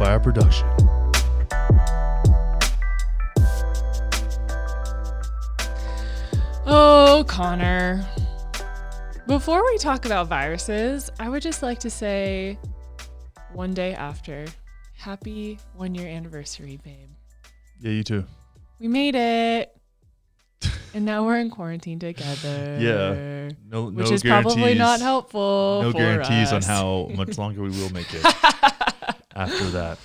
Soulfire production. Oh, Connor. Before we talk about viruses, I would just like to say one day after, happy one year anniversary, babe. Yeah, you too. We made it. and now we're in quarantine together. Yeah. No, no Which is probably not helpful. No guarantees on how much longer we will make it after that.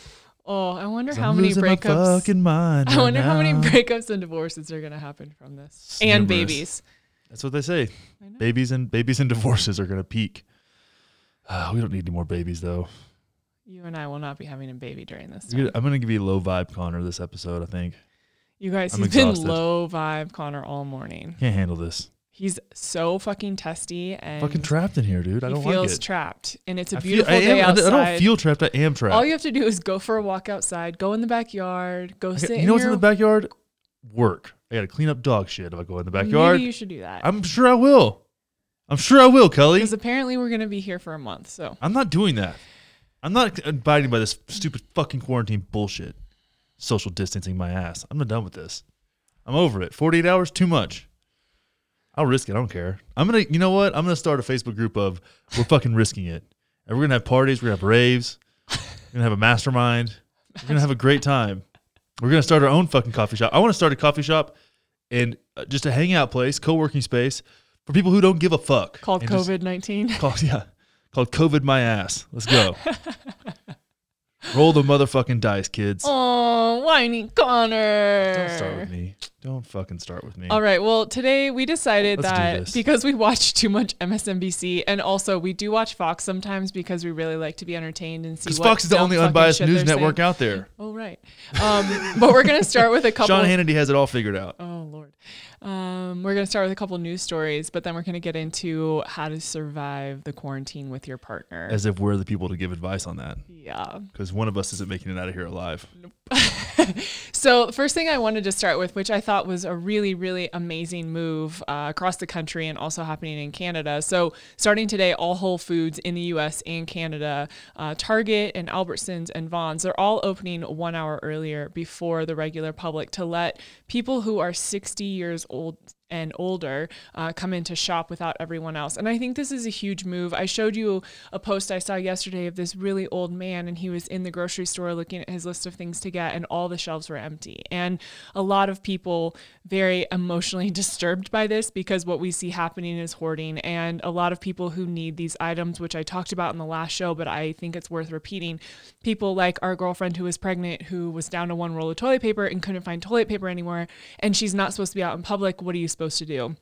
Oh, I wonder how I'm many losing my breakups. fucking mind I right wonder how many now. breakups and divorces are going to happen from this. And Numerous. babies. That's what they say. I know. Babies and babies and divorces are gonna peak. Ah, we don't need any more babies though. You and I will not be having a baby during this time. I'm gonna give you a low vibe Connor this episode. I think You guys, I'm he's been exhausted. low vibe Connor all morning. can't handle this. He's so fucking testy and Fucking trapped in here, dude. I don't feels like it. He feels trapped. And it's a I feel- beautiful I day am- I don't feel trapped. I am trapped. All you have to do is go for a walk outside, go in the backyard, go sit Okay, in you know what's in the backyard? Work. I gotta clean up dog shit if I go in the backyard. Maybe you should do that. I'm sure I will. I'm sure I will, Kelly. Because apparently we're going to be here for a month. So I'm not doing that. I'm not abiding by this stupid fucking quarantine bullshit. Social distancing my ass. I'm not done with this. I'm over it. 48 hours, too much. I'll risk it. I don't care. I'm gonna, you know what? I'm gonna start a Facebook group of we're fucking risking it, and we're gonna have parties. We're gonna have raves. We're gonna have a mastermind. We're gonna have a great time. We're gonna start our own fucking coffee shop. I want to start a coffee shop and uh, just a hangout place, co-working space for people who don't give a fuck. called COVID 19. Called yeah, called COVID my ass. Let's go. Roll the motherfucking dice, kids. Oh, whiny Connor. Don't start with me. Don't fucking start with me. All right. Well, today we decided Let's do that this. because we watch too much MSNBC, and also we do watch Fox sometimes because we really like to be entertained and see. Because what Fox is the dumb only fucking unbiased shit news they're network saying. out there. Oh right. Um, but we're gonna start with a couple. Sean Hannity has it all figured out. Oh Lord. Um, we're gonna start with a couple news stories, but then we're gonna get into how to survive the quarantine with your partner. As if we're the people to give advice on that. yeah. Because one of us isn't making it out of here alive. So first thing I wanted to start with, which I thought was a really, really amazing move uh, across the country and also happening in Canada. So starting today, all Whole Foods in the U.S. and Canada, uh, Target and Albertsons and Vons, they're all opening one hour earlier before the regular public to let people who are 60 years old old and older uh, come in to shop without everyone else. And I think this is a huge move. I showed you a post I saw yesterday of this really old man, and he was in the grocery store looking at his list of things to get, and all the shelves were empty. And a lot of people very emotionally disturbed by this because what we see happening is hoarding, and a lot of people who need these items, which I talked about in the last show, but I think it's worth repeating. People like our girlfriend who was pregnant, who was down to one roll of toilet paper and couldn't find toilet paper anymore, and she's not supposed to be out in public. What are you supposed to do?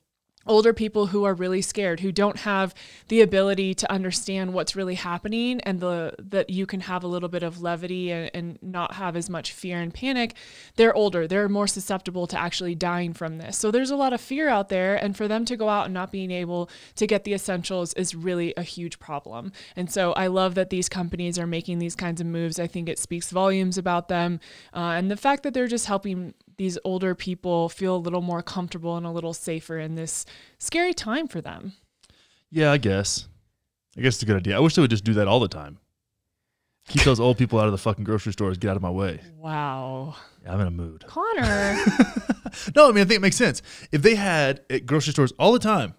older people who are really scared who don't have the ability to understand what's really happening and the that you can have a little bit of levity and, and not have as much fear and panic they're older. They're more susceptible to actually dying from this. So there's a lot of fear out there and for them to go out and not being able to get the essentials is really a huge problem. And so i love that these companies are making these kinds of moves. I think it speaks volumes about them uh, and the fact that they're just helping these older people feel a little more comfortable and a little safer in this scary time for them. Yeah, I guess. I guess it's a good idea. I wish they would just do that all the time. Keep those old people out of the fucking grocery stores. Get out of my way. Wow. Yeah, I'm in a mood. Connor. no, I mean, I think it makes sense. If they had at grocery stores all the time,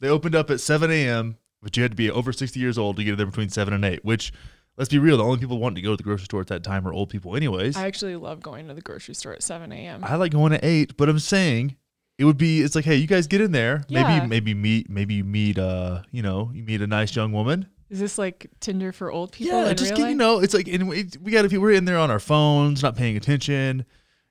they opened up at 7 a.m., but you had to be over 60 years old to get there between 7 and 8, which, let's be real, the only people wanting to go to the grocery store at that time are old people, anyways. I actually love going to the grocery store at 7 a.m. I like going at 8, but I'm saying it would be, it's like, hey, you guys get in there. Yeah. Maybe, maybe meet, maybe you meet, uh, you know, you meet a nice young woman. Is this like Tinder for old people? Yeah, just get, you know, it's like, and we, we got to, we're in there on our phones, not paying attention.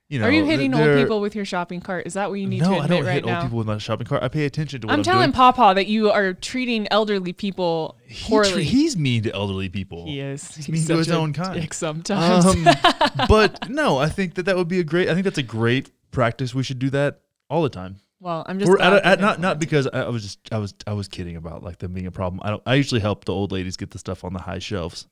You know, Are you hitting old people with your shopping cart? Is that what you need no, to I don't right hit now? old people with my shopping cart. I pay attention to what I'm, I'm telling doing. Papa that you are treating elderly people He poorly. tre- he's mean to elderly people. he is. He's mean to his own kind. dick sometimes. Um, but no, I think that that would be a great. I think that's a great practice. We should do that all the time. well, I'm just at, at, not not because I, I was just I was I was kidding about like them being a problem. I don't. I usually help the old ladies get the stuff on the high shelves.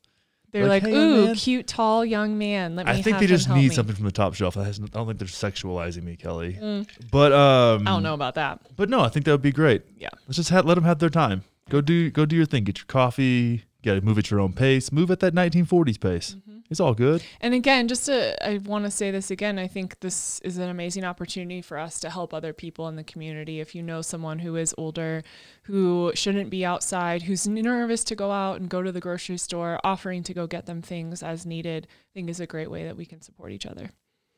They're like, like, "Hey, ooh, man." cute, tall, young man. Let me. I think have they just need me." something from the top shelf. I don't think they're sexualizing me, Kelly. Mm, But um, I don't know about that. But no, I think that would be great. Yeah. Let's just ha- let them have their time. Go do go do your thing. Get your coffee. Get move at your own pace. Move at that 1940s pace. Mhm. It's all good. And again, just to, I want to say this again. I think this is an amazing opportunity for us to help other people in the community. If you know someone who is older, who shouldn't be outside, who's nervous to go out and go to the grocery store, offering to go get them things as needed, I think is a great way that we can support each other.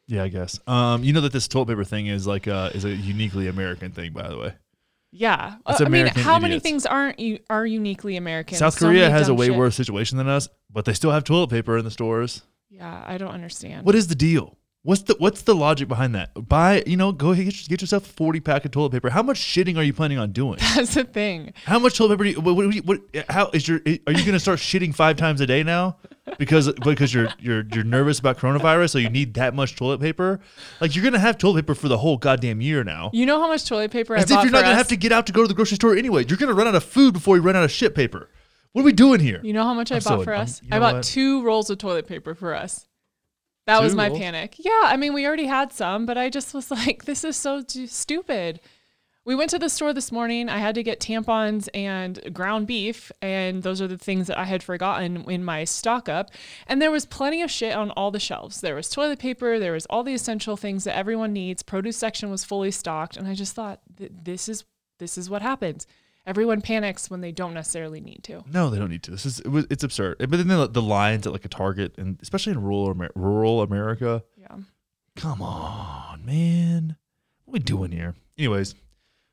Yeah, I guess. Um, you know that this toilet paper thing is like uh is a uniquely American thing, by the way. Yeah, It's I mean, American how many idiots. things aren't you are uniquely American? South So Korea many has a dumb way shit. worse situation than us, but they still have toilet paper in the stores. Yeah, I don't understand. What is the deal? What's the what's the logic behind that? Buy, you know, go get, get yourself a 40 pack of toilet paper. How much shitting are you planning on doing? That's the thing. How much toilet paper do you, what, what, what how is your are you going to start shitting 5 times a day now? Because because you're you're you're nervous about coronavirus so you need that much toilet paper? Like you're going to have toilet paper for the whole goddamn year now. You know how much toilet paper I As if bought you're not going to have to get out to go to the grocery store anyway. You're going to run out of food before you run out of shit paper. What are we doing here? You know how much I I'm bought so- for I'm- us? you I bought what? two rolls of toilet paper for us. That was my panic. Yeah, I mean, we already had some, but I just was like, this is so t- stupid. We went to the store this morning. I had to get tampons and ground beef, and those are the things that I had forgotten in my stock up. And there was plenty of shit on all the shelves. There was toilet paper, there was all the essential things that everyone needs. Produce section was fully stocked, and I just thought, this is this is what happens. Everyone panics when they don't necessarily need to. No, they don't need to. This is it was, it's absurd. But then the, the lines at like a Target and especially in rural Amer- rural America. Yeah. Come on, man. What are we doing here? Anyways,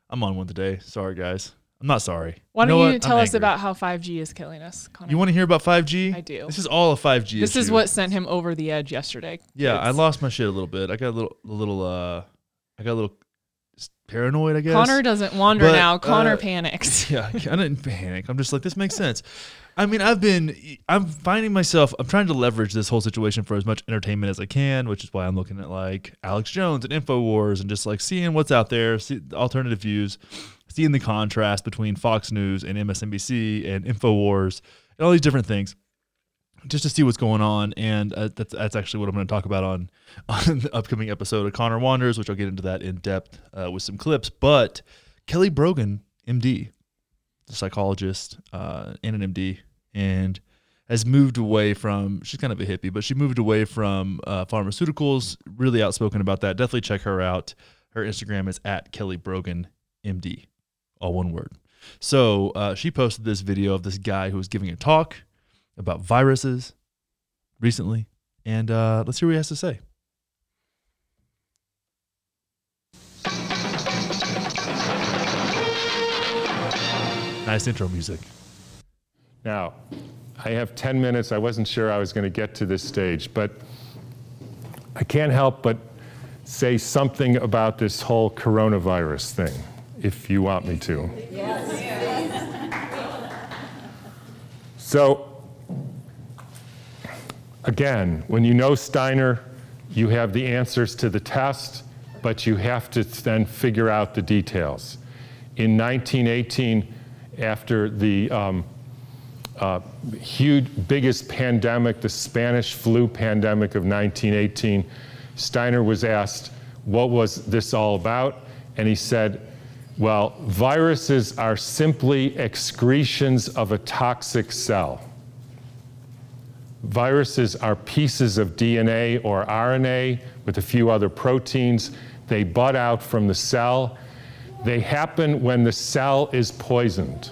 I'm on one today. Sorry, guys. I'm not sorry. Why know don't you what? tell I'm us about how 5G is killing us, Connor? You want to hear about 5G? I do. This is all a 5G. this is what sent him over the edge yesterday. Yeah, I lost my shit a little bit. I got a little, a little, uh, I got a little paranoid. I guess. Connor doesn't wander But, now. Connor uh, panics. yeah, I didn't panic. I'm just like, this makes sense. I mean, I've been, I'm finding myself, I'm trying to leverage this whole situation for as much entertainment as I can, which is why I'm looking at like Alex Jones and Infowars and just like seeing what's out there, see alternative views, seeing the contrast between Fox News and MSNBC and Infowars and all these different things. Just to see what's going on, and uh, that's that's actually what I'm going to talk about on on the upcoming episode of Connor Wanders, which I'll get into that in depth uh, with some clips. But Kelly Brogan, MD, the psychologist uh, and an MD, and has moved away from. She's kind of a hippie, but she moved away from uh, pharmaceuticals. Really outspoken about that. Definitely check her out. Her Instagram is at Kelly Brogan MD, all one word. So uh, she posted this video of this guy who was giving a talk about viruses recently, and uh, let's hear what he has to say. Nice intro music. Now, I have 10 minutes. I wasn't sure I was going to get to this stage, but I can't help but say something about this whole coronavirus thing, if you want me to. Yes. So, again, when you know Steiner, you have the answers to the test, but you have to then figure out the details. In 1918, after the um, uh, huge, biggest pandemic, the Spanish flu pandemic of 1918, Steiner was asked, what was this all about? And he said, well, viruses are simply excretions of a toxic cell. Viruses are pieces of DNA or RNA with a few other proteins. They bud out from the cell. They happen when the cell is poisoned.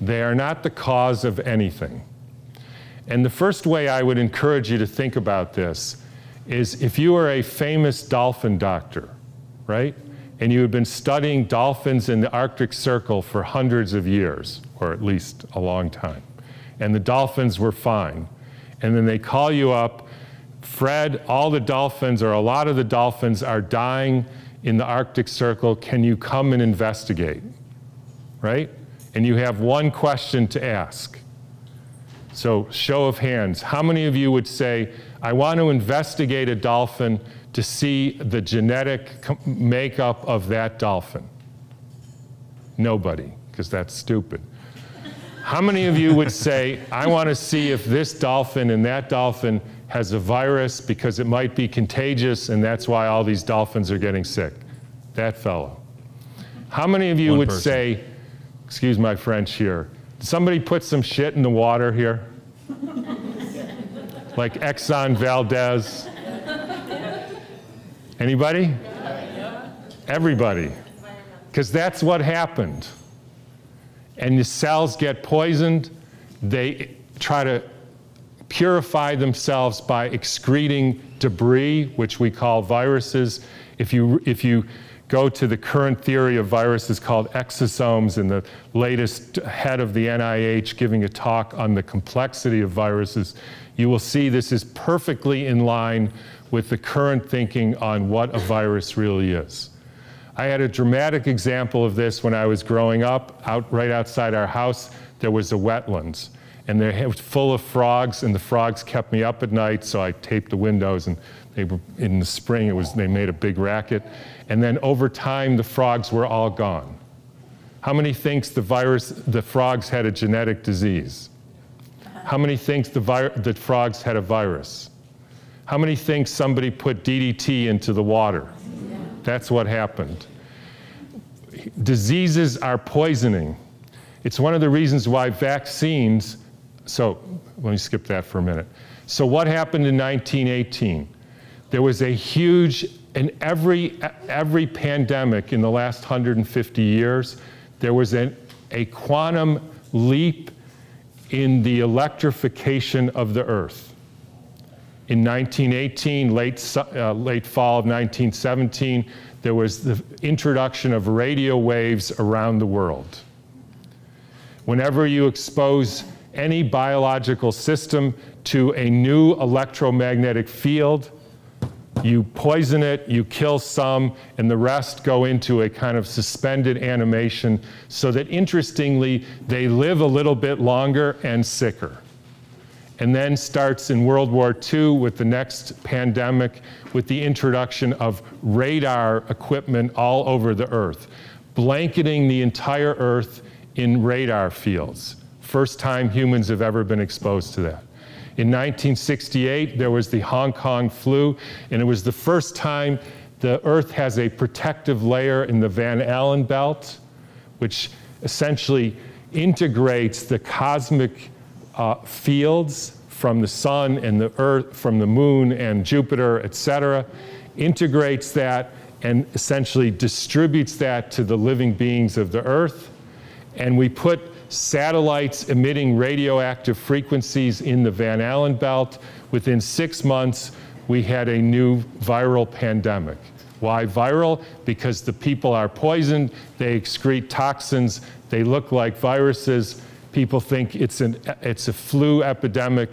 They are not the cause of anything. And the first way I would encourage you to think about this is if you are a famous dolphin doctor, right? And you have been studying dolphins in the Arctic Circle for hundreds of years, or at least a long time, and the dolphins were fine. And then they call you up, Fred, all the dolphins, or a lot of the dolphins, are dying in the Arctic Circle. Can you come and investigate? Right? And you have one question to ask. So, show of hands, how many of you would say, I want to investigate a dolphin to see the genetic makeup of that dolphin? Nobody, because that's stupid. How many of you would say, I want to see if this dolphin and that dolphin has a virus because it might be contagious and that's why all these dolphins are getting sick? That fellow. How many of you One would person. say, excuse my French here, somebody put some shit in the water here? like Exxon Valdez? Anybody? Everybody. Because that's what happened. And the cells get poisoned. They try to purify themselves by excreting debris, which we call viruses. If you, if you go to the current theory of viruses called exosomes, and the latest head of the NIH giving a talk on the complexity of viruses, you will see this is perfectly in line with the current thinking on what a virus really is. I had a dramatic example of this when I was growing up. Out right outside our house, there was a wetlands, and they was full of frogs, and the frogs kept me up at night. So I taped the windows, and they were in the spring. It was they made a big racket, and then over time, the frogs were all gone. How many thinks the virus, the frogs had a genetic disease? How many thinks the, vi- the frogs had a virus? How many think somebody put DDT into the water? That's what happened. Diseases are poisoning. It's one of the reasons why vaccines, so let me skip that for a minute. So, what happened in 1918? There was a huge, in every, every pandemic in the last 150 years, there was an, a quantum leap in the electrification of the earth. In 1918, late, uh, late fall of 1917, there was the introduction of radio waves around the world. Whenever you expose any biological system to a new electromagnetic field, you poison it, you kill some, and the rest go into a kind of suspended animation so that interestingly, they live a little bit longer and sicker and then starts in World War II with the next pandemic with the introduction of radar equipment all over the Earth, blanketing the entire Earth in radar fields. First time humans have ever been exposed to that. In 1968, there was the Hong Kong flu, and it was the first time the Earth has a protective layer in the Van Allen belt, which essentially integrates the cosmic uh, fields from the sun and the earth, from the moon and Jupiter, et cetera, integrates that and essentially distributes that to the living beings of the earth. And we put satellites emitting radioactive frequencies in the Van Allen belt. Within six months, we had a new viral pandemic. Why viral? Because the people are poisoned, they excrete toxins, they look like viruses, People think it's, an, it's a flu epidemic.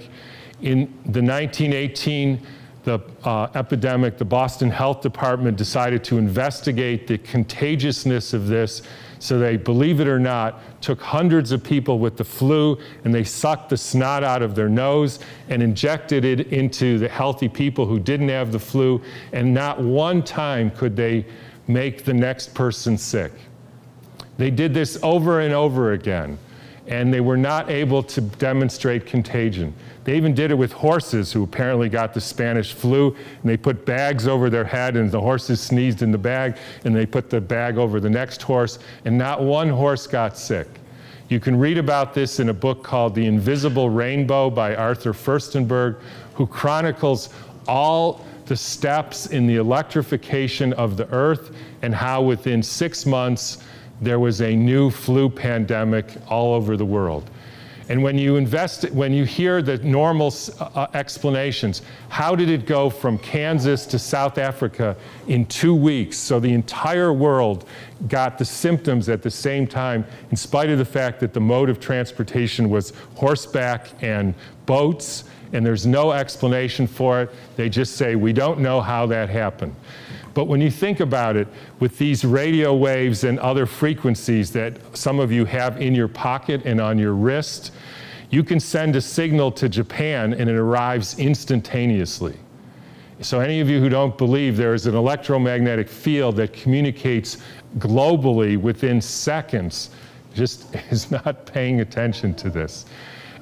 In the 1918 the uh, epidemic, the Boston Health Department decided to investigate the contagiousness of this. So they, believe it or not, took hundreds of people with the flu and they sucked the snot out of their nose and injected it into the healthy people who didn't have the flu. And not one time could they make the next person sick. They did this over and over again and they were not able to demonstrate contagion. They even did it with horses who apparently got the Spanish flu, and they put bags over their head, and the horses sneezed in the bag, and they put the bag over the next horse, and not one horse got sick. You can read about this in a book called The Invisible Rainbow by Arthur Firstenberg, who chronicles all the steps in the electrification of the earth and how within six months, there was a new flu pandemic all over the world. And when you invest, when you hear the normal uh, explanations, how did it go from Kansas to South Africa in two weeks? So the entire world got the symptoms at the same time, in spite of the fact that the mode of transportation was horseback and boats, and there's no explanation for it. They just say, we don't know how that happened. But when you think about it, with these radio waves and other frequencies that some of you have in your pocket and on your wrist, you can send a signal to Japan and it arrives instantaneously. So, any of you who don't believe there is an electromagnetic field that communicates globally within seconds just is not paying attention to this.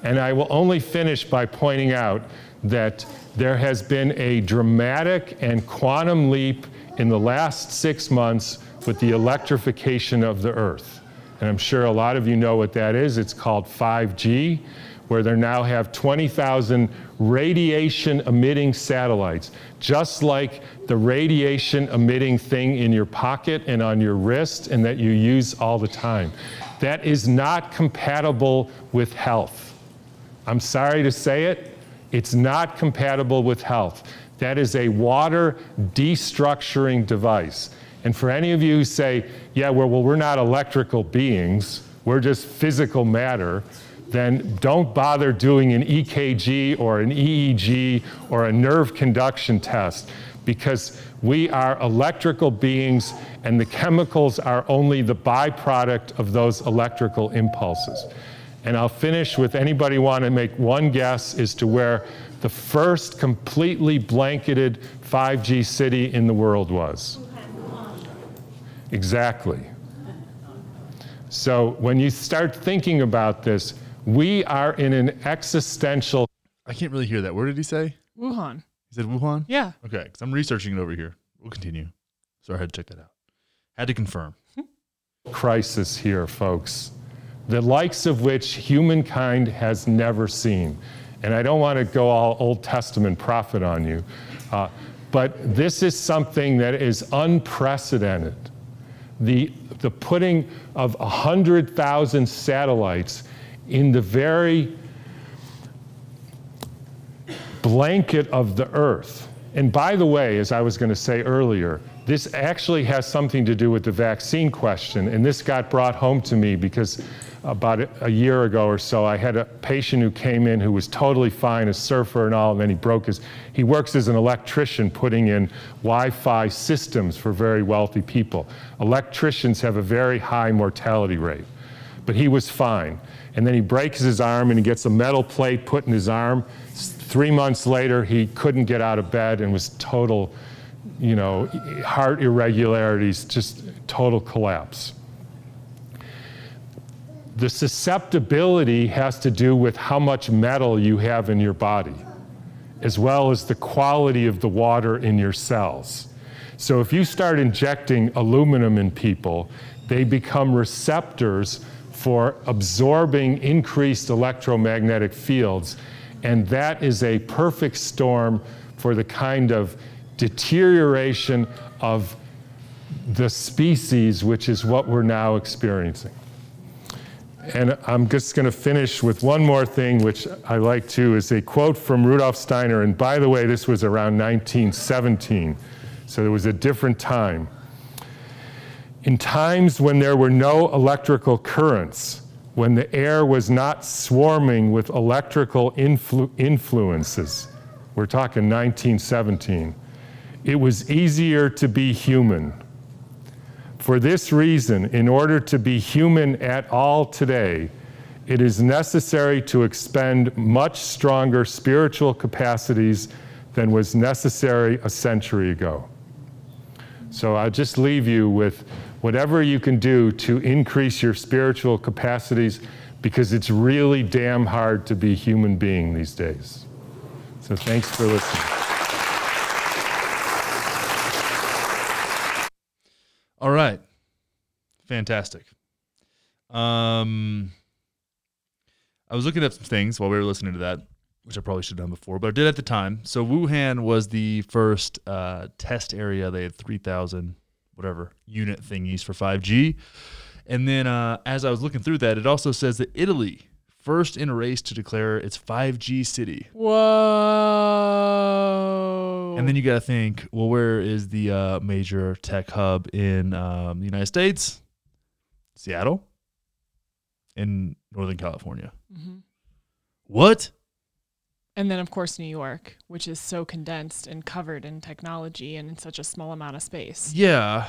And I will only finish by pointing out that there has been a dramatic and quantum leap in the last six months with the electrification of the earth. And I'm sure a lot of you know what that is. It's called 5G, where they now have 20,000 radiation emitting satellites, just like the radiation emitting thing in your pocket and on your wrist and that you use all the time. That is not compatible with health. I'm sorry to say it, it's not compatible with health. That is a water destructuring device. And for any of you who say, yeah, well, well, we're not electrical beings, we're just physical matter, then don't bother doing an EKG or an EEG or a nerve conduction test because we are electrical beings and the chemicals are only the byproduct of those electrical impulses. And I'll finish with anybody want to make one guess as to where the first completely blanketed 5G city in the world was? Exactly. So when you start thinking about this, we are in an existential. I can't really hear that. Where did he say? Wuhan. He said Wuhan? Yeah. Okay, because I'm researching it over here. We'll continue. So I had to check that out. Had to confirm. crisis here, folks, the likes of which humankind has never seen. And I don't want to go all Old Testament prophet on you, uh, but this is something that is unprecedented. The, the putting of 100,000 satellites in the very blanket of the earth. And by the way, as I was going to say earlier, this actually has something to do with the vaccine question. And this got brought home to me because about a year ago or so, I had a patient who came in who was totally fine, a surfer and all, and then he broke his. He works as an electrician putting in Wi Fi systems for very wealthy people. Electricians have a very high mortality rate, but he was fine. And then he breaks his arm and he gets a metal plate put in his arm. Three months later, he couldn't get out of bed and was total, you know, heart irregularities, just total collapse. The susceptibility has to do with how much metal you have in your body, as well as the quality of the water in your cells. So if you start injecting aluminum in people, they become receptors for absorbing increased electromagnetic fields. And that is a perfect storm for the kind of deterioration of the species, which is what we're now experiencing. And I'm just going to finish with one more thing, which I like too, is a quote from Rudolf Steiner. And by the way, this was around 1917, so it was a different time. In times when there were no electrical currents, when the air was not swarming with electrical influ- influences, we're talking 1917, it was easier to be human for this reason, in order to be human at all today, it is necessary to expend much stronger spiritual capacities than was necessary a century ago. So I'll just leave you with whatever you can do to increase your spiritual capacities because it's really damn hard to be a human being these days. So thanks for listening. All right. Fantastic. Um, I was looking up some things while we were listening to that, which I probably should have done before, but I did at the time. So Wuhan was the first uh, test area. They had 3,000 whatever unit thingies for 5G. And then uh, as I was looking through that, it also says that Italy first in a race to declare its 5G city. Whoa. And then you got to think, well, where is the uh, major tech hub in um, the United States? Seattle, in Northern California. Mhm. What? And then, of course, New York, which is so condensed and covered in technology and in such a small amount of space. Yeah.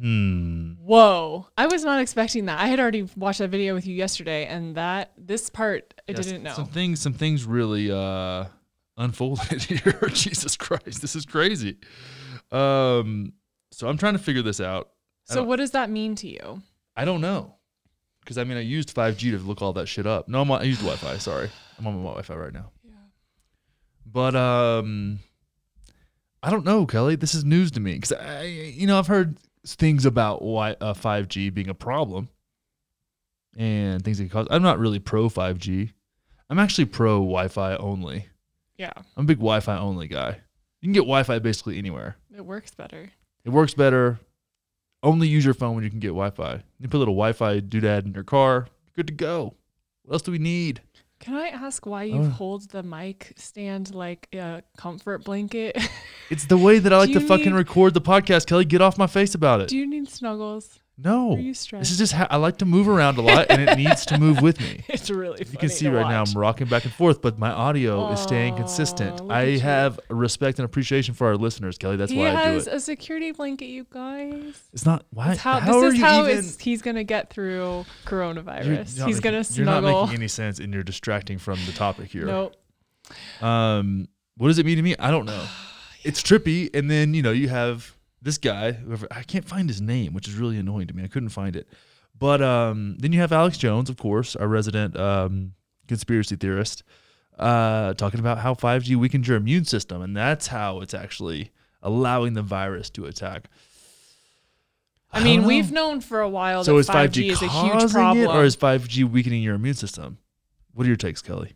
Hmm. Whoa. I was not expecting that. I had already watched that video with you yesterday, and that this part I Yes, didn't know. Some things, some things really uh, unfolded here. Jesus Christ, this is crazy. Um, so I'm trying to figure this out. So, what does that mean to you? I don't know, because I mean, I used 5G to look all that shit up. No, I'm on, I used Wi-Fi. Sorry, I'm on my Wi-Fi right now. Yeah. But um, I don't know, Kelly. This is news to me because I, you know, I've heard things about why uh, 5G being a problem and things that cause. I'm not really pro 5G. I'm actually pro Wi-Fi only. Yeah, I'm a big Wi-Fi only guy. You can get Wi-Fi basically anywhere. it works better. It works better. Only use your phone when you can get Wi-Fi. You put a little Wi-Fi doodad in your car. Good to go. What else do we need? Can I ask why you Oh. hold the mic stand like a comfort blanket? It's the way that I like to you fucking record the podcast. Kelly, get off my face about it. Do you need snuggles? No, this is just how I like to move around a lot, and it needs to move with me. it's really funny. You can see right now. I'm rocking back and forth, but my audio is staying consistent. I have respect and appreciation for our listeners, Kelly. That's he why I do it. He has a security blanket, you guys. It's not why. That's how, how this are is you how even? he's gonna get through you're coronavirus. not He's gonna making- You're not snuggle. making any sense, and you're distracting from the topic here. Nope. Um, what does it mean to me? I don't know. It's trippy, and then you know you have this guy. Whoever I can't find his name, which is really annoying to me. I couldn't find it. But um, then you have Alex Jones, of course, our resident um, conspiracy theorist, uh, talking about how 5G weakens your immune system, and that's how it's actually allowing the virus to attack. I mean, don't we've known for a while so that is 5G, 5G is a huge problem. it, or is 5G weakening your immune system? What are your takes, Kelly?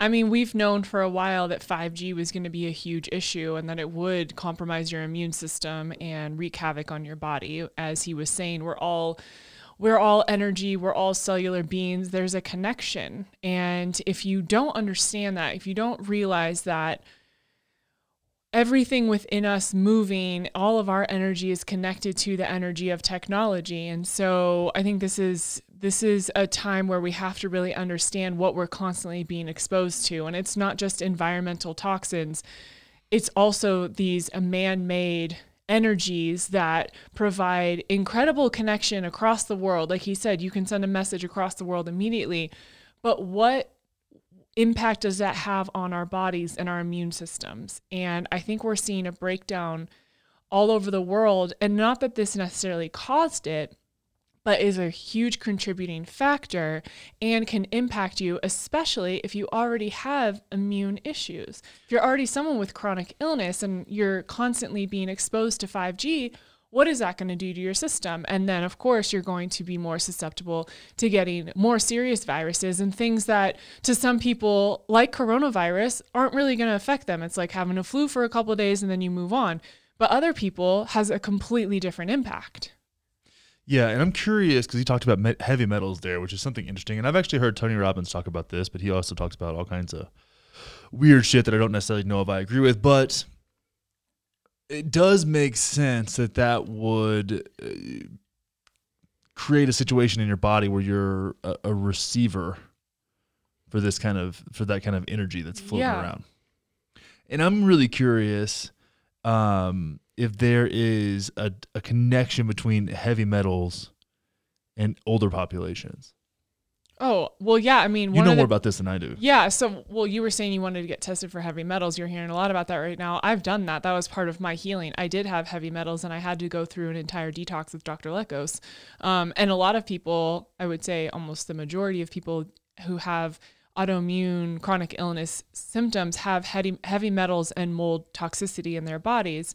I mean, we've known for a while that 5G was going to be a huge issue and that it would compromise your immune system and wreak havoc on your body. As he was saying, we're all we're all energy, we're all cellular beings. There's a connection. And if you don't understand that, if you don't realize that everything within us moving, all of our energy is connected to the energy of technology. And so I think this is this is a time where we have to really understand what we're constantly being exposed to. And it's not just environmental toxins, it's also these uh, man-made energies that provide incredible connection across the world. Like he said, you can send a message across the world immediately. But what impact does that have on our bodies and our immune systems? And I think we're seeing a breakdown all over the world. And not that this necessarily caused it, but is a huge contributing factor and can impact you, especially if you already have immune issues. If you're already someone with chronic illness and you're constantly being exposed to 5G, what is that going to do to your system? And then, of course, you're going to be more susceptible to getting more serious viruses and things that, to some people, like coronavirus, aren't really going to affect them. It's like having a flu for a couple of days and then you move on. But other people has a completely different impact. Yeah, and I'm curious because he talked about me- heavy metals there, which is something interesting. And I've actually heard Tony Robbins talk about this, but he also talks about all kinds of weird shit that I don't necessarily know if I agree with. But it does make sense that that would uh, create a situation in your body where you're a, a receiver for this kind of for that kind of energy that's floating Yeah. around. And I'm really curious um, if there is a, a connection between heavy metals and older populations. Oh, well, yeah. I mean, You know more about this than I do. Yeah. So, well, you were saying you wanted to get tested for heavy metals. You're hearing a lot about that right now. I've done that. That was part of my healing. I did have heavy metals and I had to go through an entire detox with Dr. Lekos. Um, and a lot of people, I would say almost the majority of people who have autoimmune chronic illness symptoms have heavy, heavy metals and mold toxicity in their bodies.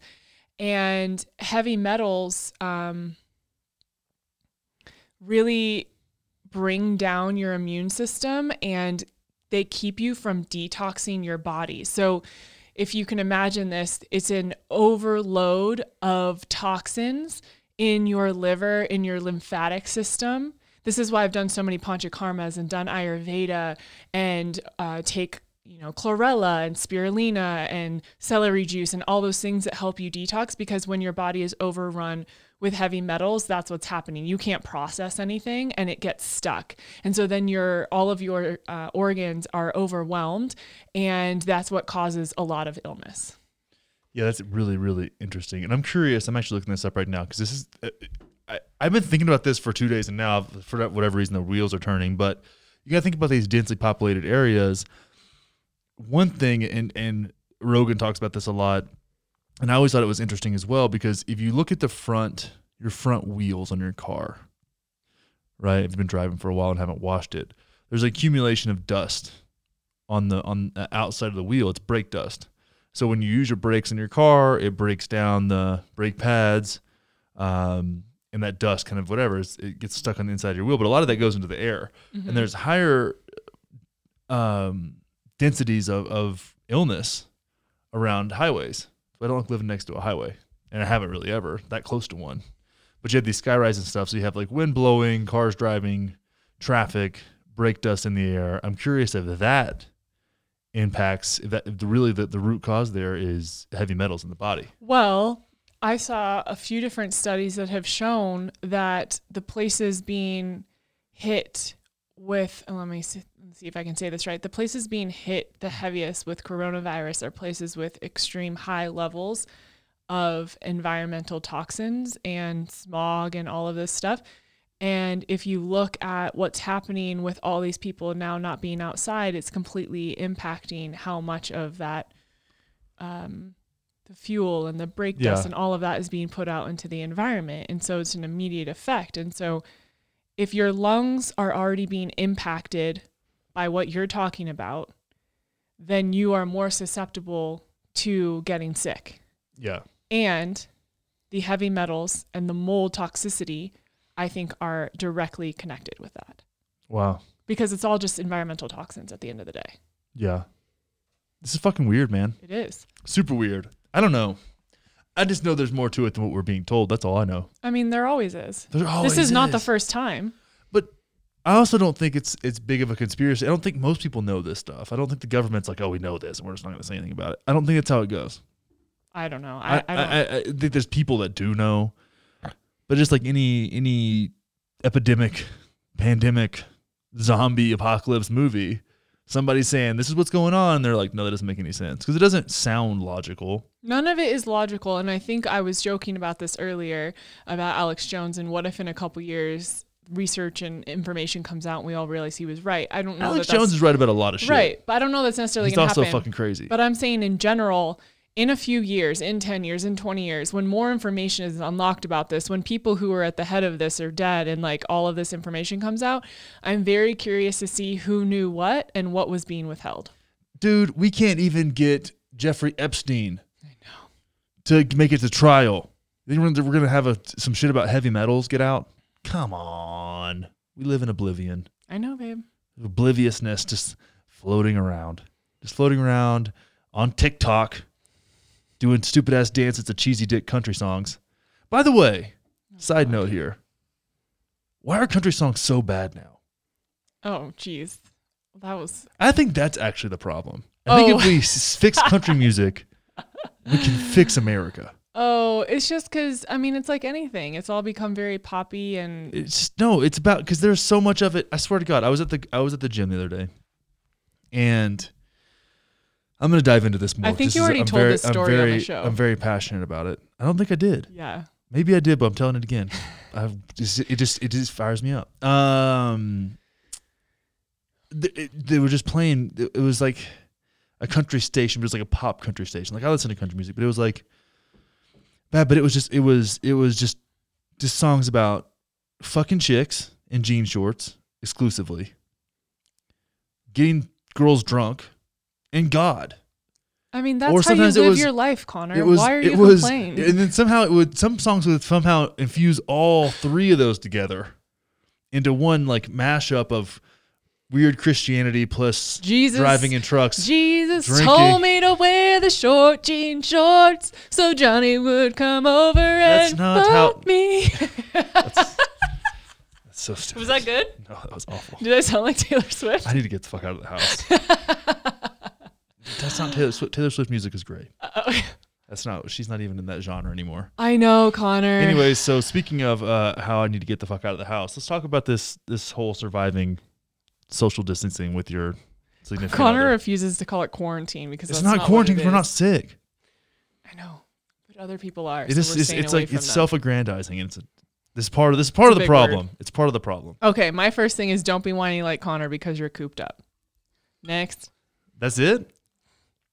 And heavy metals um, really bring down your immune system and they keep you from detoxing your body. So, if you can imagine this, it's an overload of toxins in your liver, in your lymphatic system. This is why I've done so many panchakarmas and done Ayurveda and uh, take you know chlorella and spirulina and celery juice and all those things that help you detox because when your body is overrun with heavy metals that's what's happening you can't process anything and it gets stuck and so then your all of your uh, organs are overwhelmed and that's what causes a lot of illness Yeah, that's really, really interesting. And I'm curious. I'm actually looking this up right now because this is. Uh, I, I've been thinking about this for two days, and now for whatever reason the wheels are turning. But you got to think about these densely populated areas. One thing, and and Rogan talks about this a lot, and I always thought it was interesting as well because if you look at the front, your front wheels on your car, right? If you've been driving for a while and haven't washed it, there's an accumulation of dust on the on the outside of the wheel. It's brake dust. So when you use your brakes in your car, it breaks down the brake pads, um, and that dust kind of whatever is- it gets stuck on the inside of your wheel. But a lot of that goes into the air, and there's higher um, densities of, of illness around highways. I don't like living next to a highway, and I haven't really ever that close to one. But you have these skyrise and stuff, so you have like wind blowing, cars driving, traffic, brake dust in the air. I'm curious if that impacts if that if really the, the root cause there is heavy metals in the body. Well, I saw a few different studies that have shown that the places being hit with, let me see, see if I can say this right. The places being hit the heaviest with coronavirus are places with extreme high levels of environmental toxins and smog and all of this stuff. And if you look at what's happening with all these people now not being outside, it's completely impacting how much of that um, the fuel and the brake dust Yeah. and all of that is being put out into the environment. And so it's an immediate effect. And so if your lungs are already being impacted by what you're talking about, then you are more susceptible to getting sick. Yeah. And the heavy metals and the mold toxicity, I think, are directly connected with that Wow. because it's all just environmental toxins at the end of the day. Yeah. This is fucking weird, man. It is. Super weird. I don't know. I just know there's more to it than what we're being told. That's all I know. I mean, there always is. There this always is not the first time. But I also don't think it's it's big of a conspiracy. I don't think most people know this stuff. I don't think the government's like, oh, we know this, and we're just not going to say anything about it. I don't think that's how it goes. I don't know. I, I, I don't. I, I think there's people that do know, but just like any any epidemic, pandemic, zombie apocalypse movie, somebody's saying this is what's going on. They're like, no, that doesn't make any sense because it doesn't sound logical. None of it is logical. And I think I was joking about this earlier about Alex Jones and what if in a couple years research and information comes out and we all realize he was right. I don't know. Alex that Jones is right about a lot of shit. right, but I don't know that's necessarily He's going to also happen. fucking crazy. But I'm saying in general, in a few years, in 10 years, in 20 years, when more information is unlocked about this, when people who are at the head of this are dead and like all of this information comes out, I'm very curious to see who knew what and what was being withheld. Dude, we can't even get Jeffrey Epstein. To make it to trial. Then we're we're gonna have a, some shit about heavy metals get out. Come on, we live in oblivion. I know, babe. obliviousness just floating around, just floating around on TikTok, doing stupid ass dances to cheesy dick country songs. By the way, oh, side note here, why are country songs so bad now? Oh, jeez. That was. I think that's actually the problem. I think Oh. if we s- fix country music, we can fix America. Oh, it's just because, I mean, it's like anything. It's all become very poppy and. It's no, it's about because there's so much of it. I swear to God, I was at the I was at the gym the other day, and I'm gonna dive into this more. I think you already told very, this I'm story on the show. I'm very passionate about it. I don't think I did. yeah. Maybe I did, but I'm telling it again. I've just, it just it just fires me up. Um, th- it- they were just playing. It it was like a country station, but it was like a pop country station. Like I listen to country music, but it was like bad. But it was just it was it was just just songs about fucking chicks in jean shorts exclusively, getting girls drunk, and God. I mean, Or that's how you live was- your life, Connor. It was. Why are you was. complaining? And then somehow it would. Some songs would somehow infuse all three of those together into one like mashup of weird Christianity plus Jesus. driving in trucks. Jesus drinking. told me to wear the short jean shorts so Johnny would come over That's and not fuck how- me. That's so stupid. Was that good? No, that was awful. Did I sound like Taylor Swift? I need to get the fuck out of the house. That's not Taylor Swift. Taylor Swift music is great. Uh, That's not. She's not even in that genre anymore. I know, Connor. Anyways, so speaking of uh, how I need to get the fuck out of the house, let's talk about this this whole surviving social distancing with your significant Connor other. refuses to call it quarantine because It's that's not what quarantine. it We're not sick. I know, but other people are. It so is. It's, it's like it's them. self-aggrandizing, and it's a, this part of this is part It's of the big word. problem. It's part of the problem. Okay, my first thing is don't be whiny like Connor because you're cooped up. Next. That's it.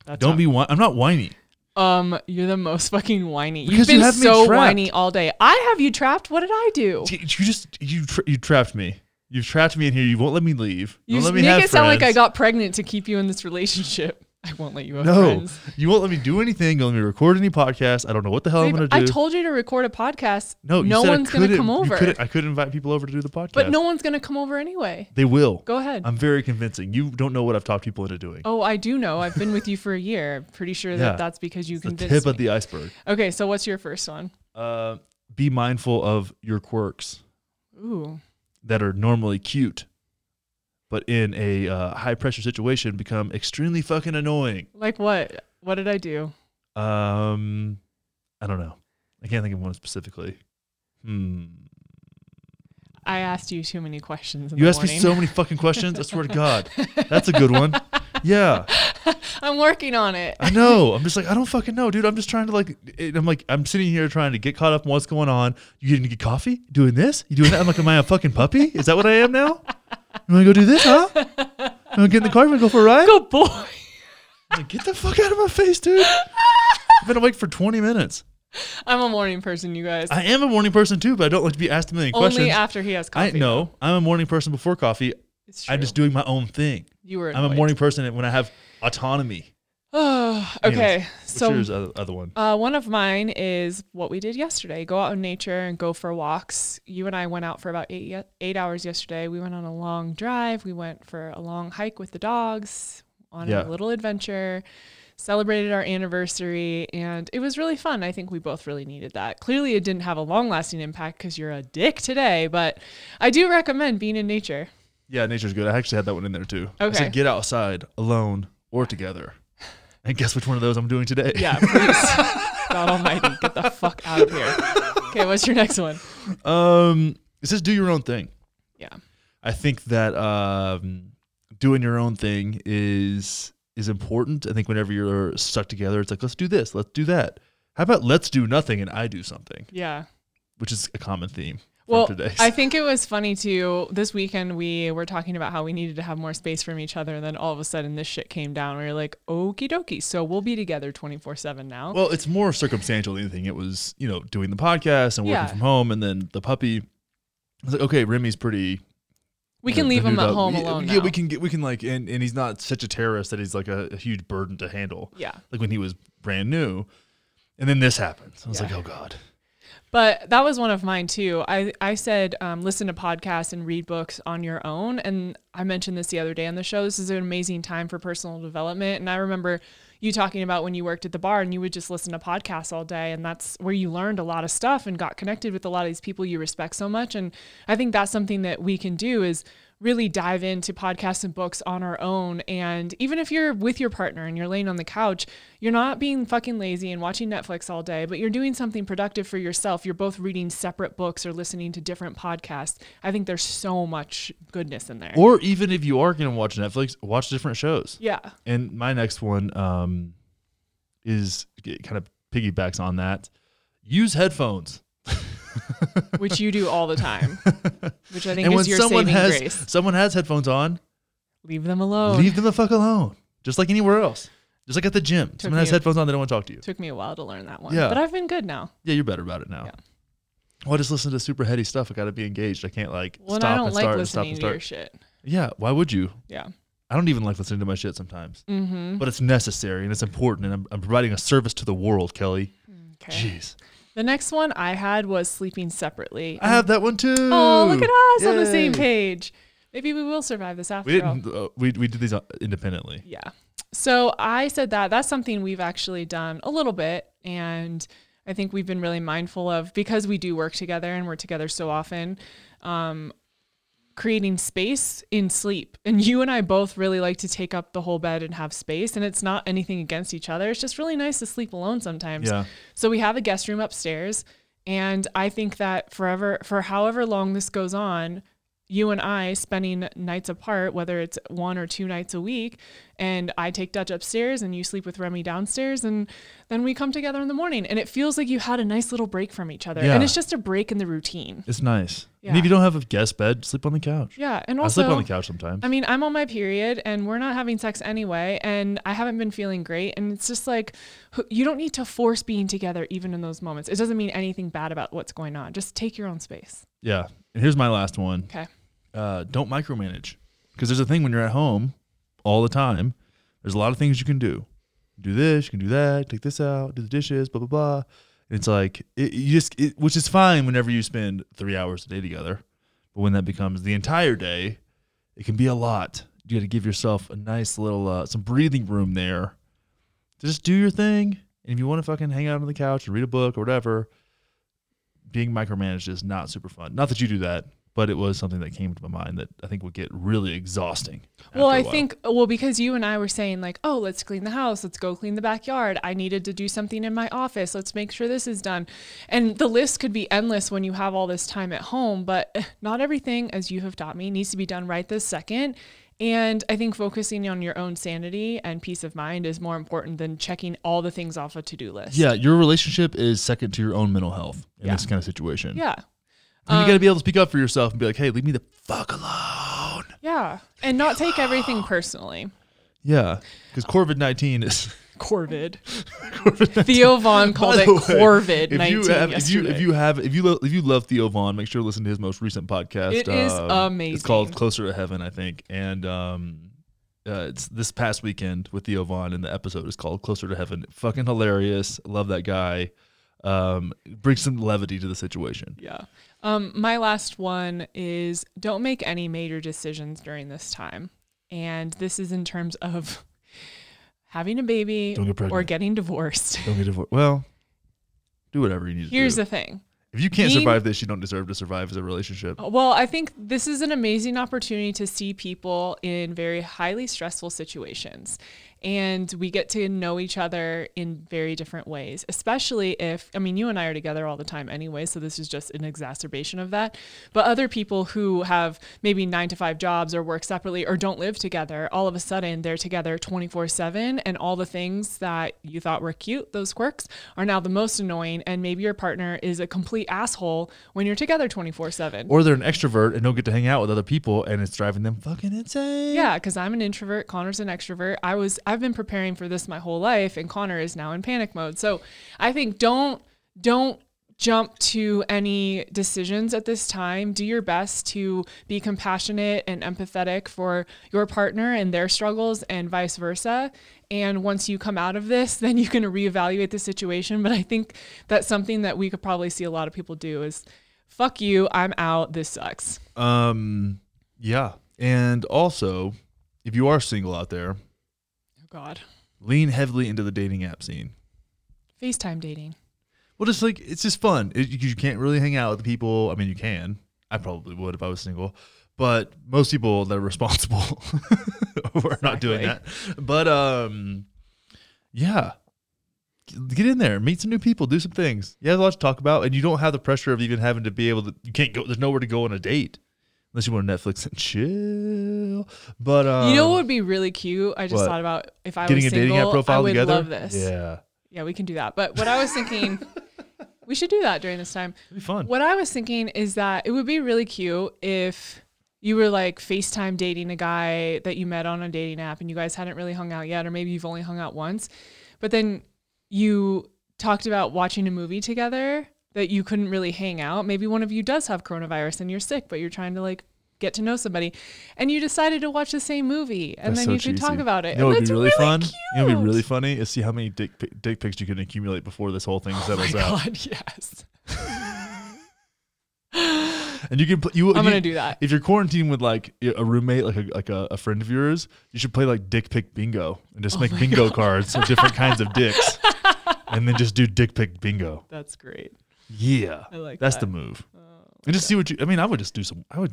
That's Don't not- be. Whi- I'm not whiny. Um, you're the most fucking whiny. Because You've been you have me so trapped. whiny all day. I have you trapped. What did I do? You just you tra- you trapped me. You've trapped me in here. You won't let me leave. You won't let me make have it sound like I friends. got pregnant to keep you in this relationship. I won't let you have No, friends. you won't let me do anything. You won't let me record any podcast. I don't know what the hell I'm gonna do. I told you to record a podcast. no, you no one's gonna come you over. couldn't- I could invite people over to do the podcast. But no one's gonna come over anyway. they will. Go ahead. I'm very convincing. You don't know what I've talked people into doing. oh, I do know. I've been with you for a year. I'm Pretty sure Yeah. that that's because you convinced the tip me. of the iceberg. okay, so what's your first one? Uh, be mindful of your quirks Ooh. that are normally cute, but in a uh, high pressure situation become extremely fucking annoying. Like what? What did I do? Um, I don't know. I can't think of one specifically. Hmm. I asked you too many questions. In You asked me so many fucking questions. I swear to God, that's a good one. Yeah, I'm working on it. I know. I'm just like I don't fucking know, dude. I'm just trying to like. it- I'm like I'm sitting here trying to get caught up on what's going on. You getting to get coffee? Doing this? You doing that? I'm like, am I a fucking puppy? Is that what I am now? You want to go do this, huh? You want to get in the car? You want to go for a ride? Good boy. I'm like, get the fuck out of my face, dude. I've been awake for 20 minutes. I'm a morning person, you guys. I am a morning person too, but I don't like to be asked a million Only questions. after he has coffee. I know I'm a morning person before coffee. It's I'm just doing my own thing. You were. I'm a morning person when I have autonomy. Oh, Anyways, okay. What's So yours, other, other one? Uh, one of mine is what we did yesterday. Go out in nature and go for walks. You and I went out for about eight eight hours yesterday. We went on a long drive. We went for a long hike with the dogs on Yeah. a little adventure. Celebrated our anniversary, and it was really fun. I think we both really needed that. Clearly, it didn't have a long lasting impact because you're a dick today, but I do recommend being in nature. Yeah, nature's good. I actually had that one in there too. I Okay. said get outside alone or together. And guess which one of those I'm doing today? Yeah, please. God Almighty, get the fuck out of here. Okay, what's your next one? Um, it says do your own thing. Yeah. I think that um, doing your own thing is is important. I think whenever you're stuck together, it's like let's do this, let's do that. How about let's do nothing and I do something, Yeah. which is a common theme Well. I think it was funny too. This weekend we were talking about how we needed to have more space from each other, and then all of a sudden this shit came down. We were like, "Okie dokie," so we'll be together twenty four seven now. well, it's more circumstantial than anything. It was you know doing the podcast and working Yeah. from home, and then the puppy. I was like, okay, Remy's pretty. we can leave him at up. home yeah, alone Yeah, now. we can get we can like, and and he's not such a terrorist that he's like a, a huge burden to handle. Yeah, Like when he was brand new, and then this happens. I was Yeah. like, oh god. But that was one of mine too. I I said um, listen to podcasts and read books on your own, and I mentioned this the other day on the show. This is an amazing time for personal development, and I remember you talking about when you worked at the bar and you would just listen to podcasts all day and that's where you learned a lot of stuff and got connected with a lot of these people you respect so much and i think that's something that we can do is really dive into podcasts and books on our own and even if you're with your partner and you're laying on the couch you're not being fucking lazy and watching netflix all day but you're doing something productive for yourself you're both reading separate books or listening to different podcasts i think there's so much goodness in there Or even if you are going to watch Netflix, watch different shows. yeah And my next one um, is kind of piggybacks on that. Use headphones. which you do all the time which i think and is when your someone saving has grace someone has headphones on, leave them alone leave them the fuck alone. Just like anywhere else. Just like at the gym. someone has me- headphones on, they don't want to talk to you. Took me a while to learn that one. Yeah. But I've been good now. Yeah, you're better about it now. Yeah. Well, I just listen to super heady stuff. I got to be engaged. I can't like Well, and stop I don't and like start and stop and to your start. shit. Yeah, why would you? Yeah. I don't even like listening to my shit sometimes. Mm-hmm. But it's necessary and it's important and I'm, I'm providing a service to the world, Kelly. Okay. Jeez. The next one I had was sleeping separately. I have that one too. Oh, look at us on the same page. Maybe we will survive this after We didn't. Uh, we we did these uh, independently. Yeah. So I said that that's something we've actually done a little bit. And I think we've been really mindful of because we do work together and we're together so often, um, creating space in sleep. And you and I both really like to take up the whole bed and have space. And it's not anything against each other. It's just really nice to sleep alone sometimes. Yeah. So we have a guest room upstairs. And I think that forever, for however long this goes on, you and I spending nights apart, whether it's one or two nights a week, and I take Dutch upstairs and you sleep with Remy downstairs, and then we come together in the morning. And it feels like you had a nice little break from each other. Yeah. And it's just a break in the routine. It's nice. And if you don't have a guest bed, sleep on the couch. Yeah. And also I sleep on the couch sometimes. I mean, I'm on my period and we're not having sex anyway, and I haven't been feeling great. And it's just like, you don't need to force being together even in those moments. It doesn't mean anything bad about what's going on. Just take your own space. yeah. And here's my last one. Okay. Uh, don't micromanage because there's a thing when you're at home all the time There's a lot of things you can do. Do this, you can do that, take this out, do the dishes, blah blah blah. And it's like it, you just, it, which is fine whenever you spend three hours a day together, but when that becomes the entire day, it can be a lot. You got to give yourself a nice little uh, some breathing room there to just do your thing. And if you want to fucking hang out on the couch and read a book or whatever, being micromanaged is not super fun. Not that you do that, but it was something that came to my mind that I think would get really exhausting. Well, I think well because you and I were saying like, "Oh, let's clean the house, let's go clean the backyard. I needed to do something in my office. Let's make sure this is done." And the list could be endless when you have all this time at home, but not everything as you have taught me needs to be done right this second. And I think focusing on your own sanity and peace of mind is more important than checking all the things off a to-do list. yeah, your relationship is second to your own mental health in Yeah. this kind of situation. Yeah. And you got to be able to speak up for yourself and be like, "Hey, leave me the fuck alone." Yeah. And not take everything personally. Yeah, because COVID nineteen is. Corvid. Theo Von called it Corvid if nineteen you have, if you yesterday. if you have if you lo- if you love Theo Von, make sure to listen to his most recent podcast. It is Um, It's called. Closer to Heaven, I think, and um, uh, it's this past weekend with Theo Von, and the episode is called Closer to Heaven. Fucking hilarious. Love that guy. Um, brings some levity to the situation. Yeah. Um, my last one is don't make any major decisions during this time. And this is in terms of having a baby get or getting divorced. Don't get divorced. Well, do whatever you need Here's to do. Here's the thing. if you can't being- survive this, you don't deserve to survive as a relationship. Well, I think this is an amazing opportunity to see people in very highly stressful situations. And we get to know each other in very different ways, especially if, I mean, you and I are together all the time anyway, so this is just an exacerbation of that. But other people who have maybe nine to five jobs or work separately or don't live together, all of a sudden they're together 24 7. And all the things that you thought were cute, those quirks, are now the most annoying. And maybe your partner is a complete asshole when you're together 24 7. Or they're an extrovert and don't get to hang out with other people, and it's driving them fucking insane. Yeah, because I'm an introvert. Connor's an extrovert. I was I've been preparing for this my whole life, and Connor is now in panic mode. So I think don't don't jump to any decisions at this time. Do your best to be compassionate and empathetic for your partner and their struggles and vice versa. And once you come out of this, then you can reevaluate the situation. But I think that's something that we could probably see a lot of people do is fuck you, I'm out, this sucks. Um. Yeah, and also, if you are single out there, God. lean heavily into the dating app scene. FaceTime dating. Well, just like it's just fun. It, you, you can't really hang out with people. I mean, you can. I probably would if I was single, but most people that are responsible are not doing that. But um, yeah, get in there, meet some new people, do some things. You have a lot to talk about, and you don't have the pressure of even having to be able to. You can't go. There's nowhere to go on a date unless you want Netflix and chill. But um, You know what would be really cute? I just what? thought about if I getting was a single, dating app profile I would together. love this. Yeah. Yeah, we can do that. But what I was thinking, we should do that during this time. it'd be fun. What I was thinking is that it would be really cute if you were like FaceTime dating a guy that you met on a dating app and you guys hadn't really hung out yet, or maybe you've only hung out once, but then you talked about watching a movie together that you couldn't really hang out. Maybe one of you does have coronavirus and you're sick, but you're trying to like get to know somebody and you decided to watch the same movie and That's then so you could talk about it. You know and that's be really, fun? Cute. You know would be really funny is see how many dick, dick pics you can accumulate before this whole thing Oh settles my out. God, yes. And you can put you. I'm you- gonna do that. If you're quarantined with like a roommate, like a like a, a friend of yours, you should play like dick pic bingo and just Oh make bingo cards of different kinds of dicks, and then just do dick pic bingo. That's great. Yeah, I like that's that. Oh, the move. and just see what you. I mean, I would just do some. I would,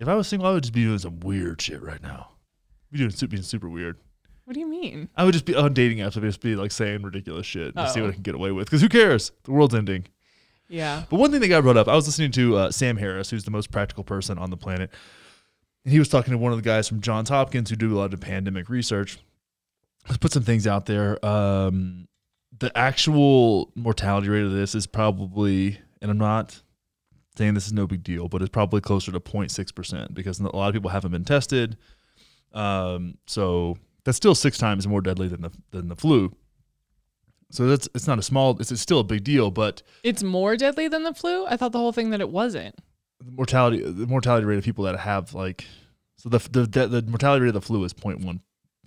if I was single, I would just be doing some weird shit right now. Be doing being super weird. What do you mean? I would just be on dating apps. I'd just be like saying ridiculous shit and see what Oh. I can get away with. Because who cares? The world's ending. Yeah. But one thing that got brought up, I was listening to uh, Sam Harris, who's the most practical person on the planet, and he was talking to one of the guys from Johns Hopkins who do a lot of pandemic research. Let's put some things out there. Um, the actual mortality rate of this is probably, and I'm not saying this is no big deal, but it's probably closer to 0.6 percent because a lot of people haven't been tested. Um, so that's still six times more deadly than the than the flu. So that's it's not a small. It's, it's still a big deal, but It's more deadly than the flu? I thought the whole thing that it wasn't. the mortality the mortality rate of people that have like so the the the, the mortality rate of the flu is 0.1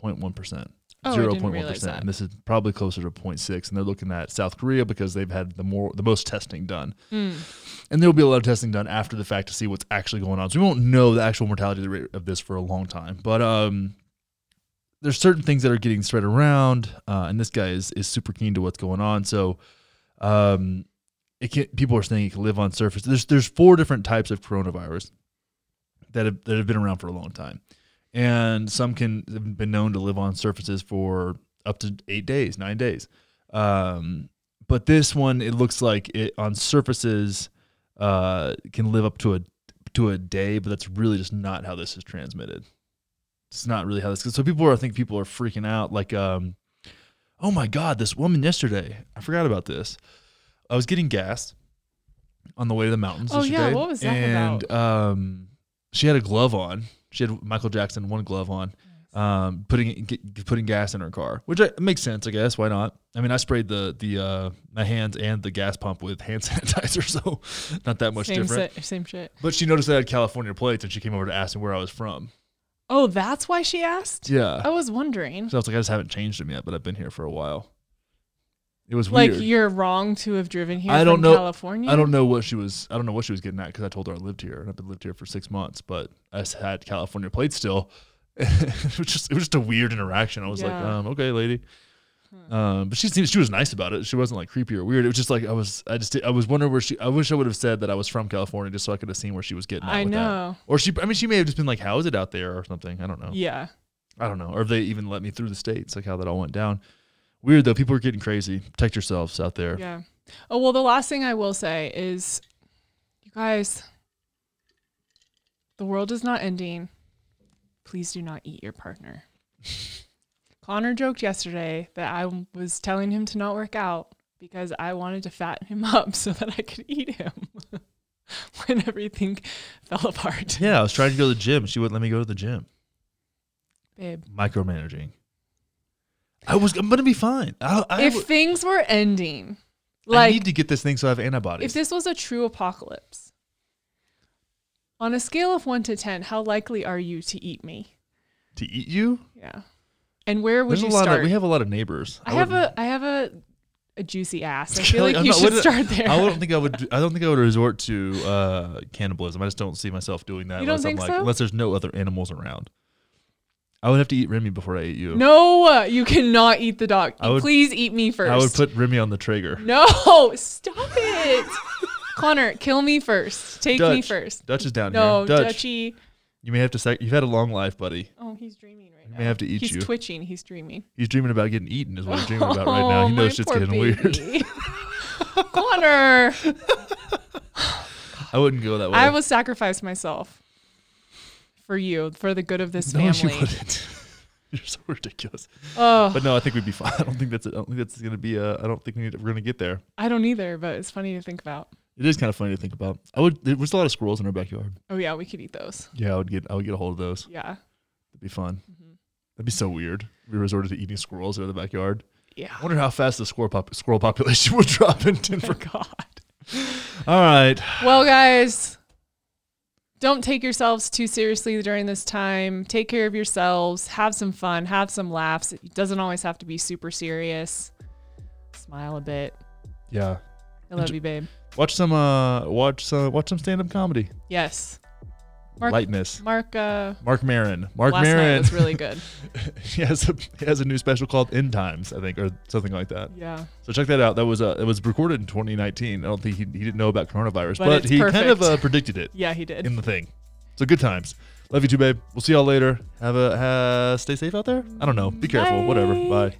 0.1 percent. Oh, I Zero didn't point one realize percent, that. and this is probably closer to 0.6. And they're looking at South Korea because they've had the more the most testing done, Mm. and there will be a lot of testing done after the fact to see what's actually going on. So we won't know the actual mortality rate of this for a long time. But um, there's certain things that are getting spread around, uh, and this guy is is super keen to what's going on. So, um, it can people are saying it can live on surface. There's there's four different types of coronavirus that have that have been around for a long time, and some can have been known to live on surfaces for up to eight days, nine days. Um, but this one, it looks like it on surfaces uh, can live up to a to a day, but that's really just not how this is transmitted. It's not really how this. So people are, I think people are freaking out. Like, um, oh my god, this woman yesterday. I forgot about this. I was getting gas on the way to the mountains. Oh, yeah, what was that and, about? um, she had a glove on. She had Michael Jackson one glove on, um, putting get, putting gas in her car, which I, makes sense, I guess. Why not? I mean, I sprayed the the uh, my hands and the gas pump with hand sanitizer, so not that much same different. si- same shit. But she noticed I had California plates, and she came over to ask me where I was from. Oh, that's why she asked. Yeah, I was wondering. so I was like, I just haven't changed them yet, but I've been here for a while. It was weird. Like weird. you're wrong to have driven here I don't know- California. I don't know what she was. I don't know what she was getting at because I told her I lived here and I've been lived here for six months, but I had California plates still. it was just it was just a weird interaction. I was like, um, okay, lady. Um, but she seemed she was nice about it. She wasn't like creepy or weird. It was just like I was. I just I was wondering where she. I wish I would have said that I was from California just so I could have seen where she was getting. At I with that. know. Or she. I mean, she may have just been like, "How is it out there?" or something. I don't know. Yeah. I don't know. Or if they even let me through the states, like how that all went down. Weird though. People are getting crazy. Protect yourselves out there. Yeah. Oh well, the last thing I will say is, you guys, the world is not ending. Please do not eat your partner. Connor joked yesterday that I was telling him to not work out because I wanted to fatten him up so that I could eat him when everything fell apart. Yeah, I was trying to go to the gym. She wouldn't let me go to the gym. Babe, Micromanaging. I was. I'm gonna be fine. I, I, if w- things were ending, like I need to get this thing so I have antibodies. If this was a true apocalypse, on a scale of one to 10, how likely are you to eat me? to eat you, Yeah. And where would there's you a lot start? of. We have a lot of neighbors. I have would- a I have a a juicy ass. I feel like I'm you not- should start there. I don't think I would. I don't think I would resort to uh, cannibalism. I just don't see myself doing that You unless I'm like so? unless there's no other animals around. I would have to eat Remy before I ate you. no, you cannot eat the dog. Would- Please eat me first. I would put Remy on the Traeger. no, stop it. Connor, kill me first. Take me first. Dutch is down No, here. Dutch, Dutchy. you may have to. Sac- you've had a long life, buddy. Oh, he's dreaming right now. may have to eat he's you. twitching. He's dreaming. He's dreaming about getting eaten. Is what he's dreaming about right now. Oh, He knows shit's getting weird. Connor. I wouldn't go that way. I will sacrifice myself for you, for the good of this no, you family. wouldn't. You're so ridiculous. Oh, But no, I think we'd be fine. I don't think that's. I don't think that's gonna be. A, I don't think we need, we're gonna get there. I don't either, but it's funny to think about. It is kind of funny to think about. I would. There was a lot of squirrels in our backyard. Oh yeah, we could eat those. Yeah, I would get. I would get a hold of those. Yeah, That'd be fun. Mhm. That'd be so weird. We resorted to eating squirrels in the backyard. yeah. I wonder how fast the squirrel pop, squirrel population would drop in Denver. God. All right. Well, guys, don't take yourselves too seriously during this time. Take care of yourselves. Have some fun. Have some laughs. It doesn't always have to be super serious. Smile a bit. Yeah. I love Enjoy- you, babe. Watch some. Uh. Watch some. Watch some stand-up comedy. Yes. Mark. Lightness. Mark. Uh, Marc Maron. Mark last night Maron. was really good. he has a he has a new special called End Times, I think, or something like that. Yeah. So check that out. That was uh, it was recorded in 2019. I don't think he, he didn't know about coronavirus, But but, he kind of uh, predicted it Yeah, he did. in the thing. So good times. Love you too, babe. We'll see y'all later. Have a uh, stay safe out there. I don't know. Be careful. Whatever. Bye. Bye.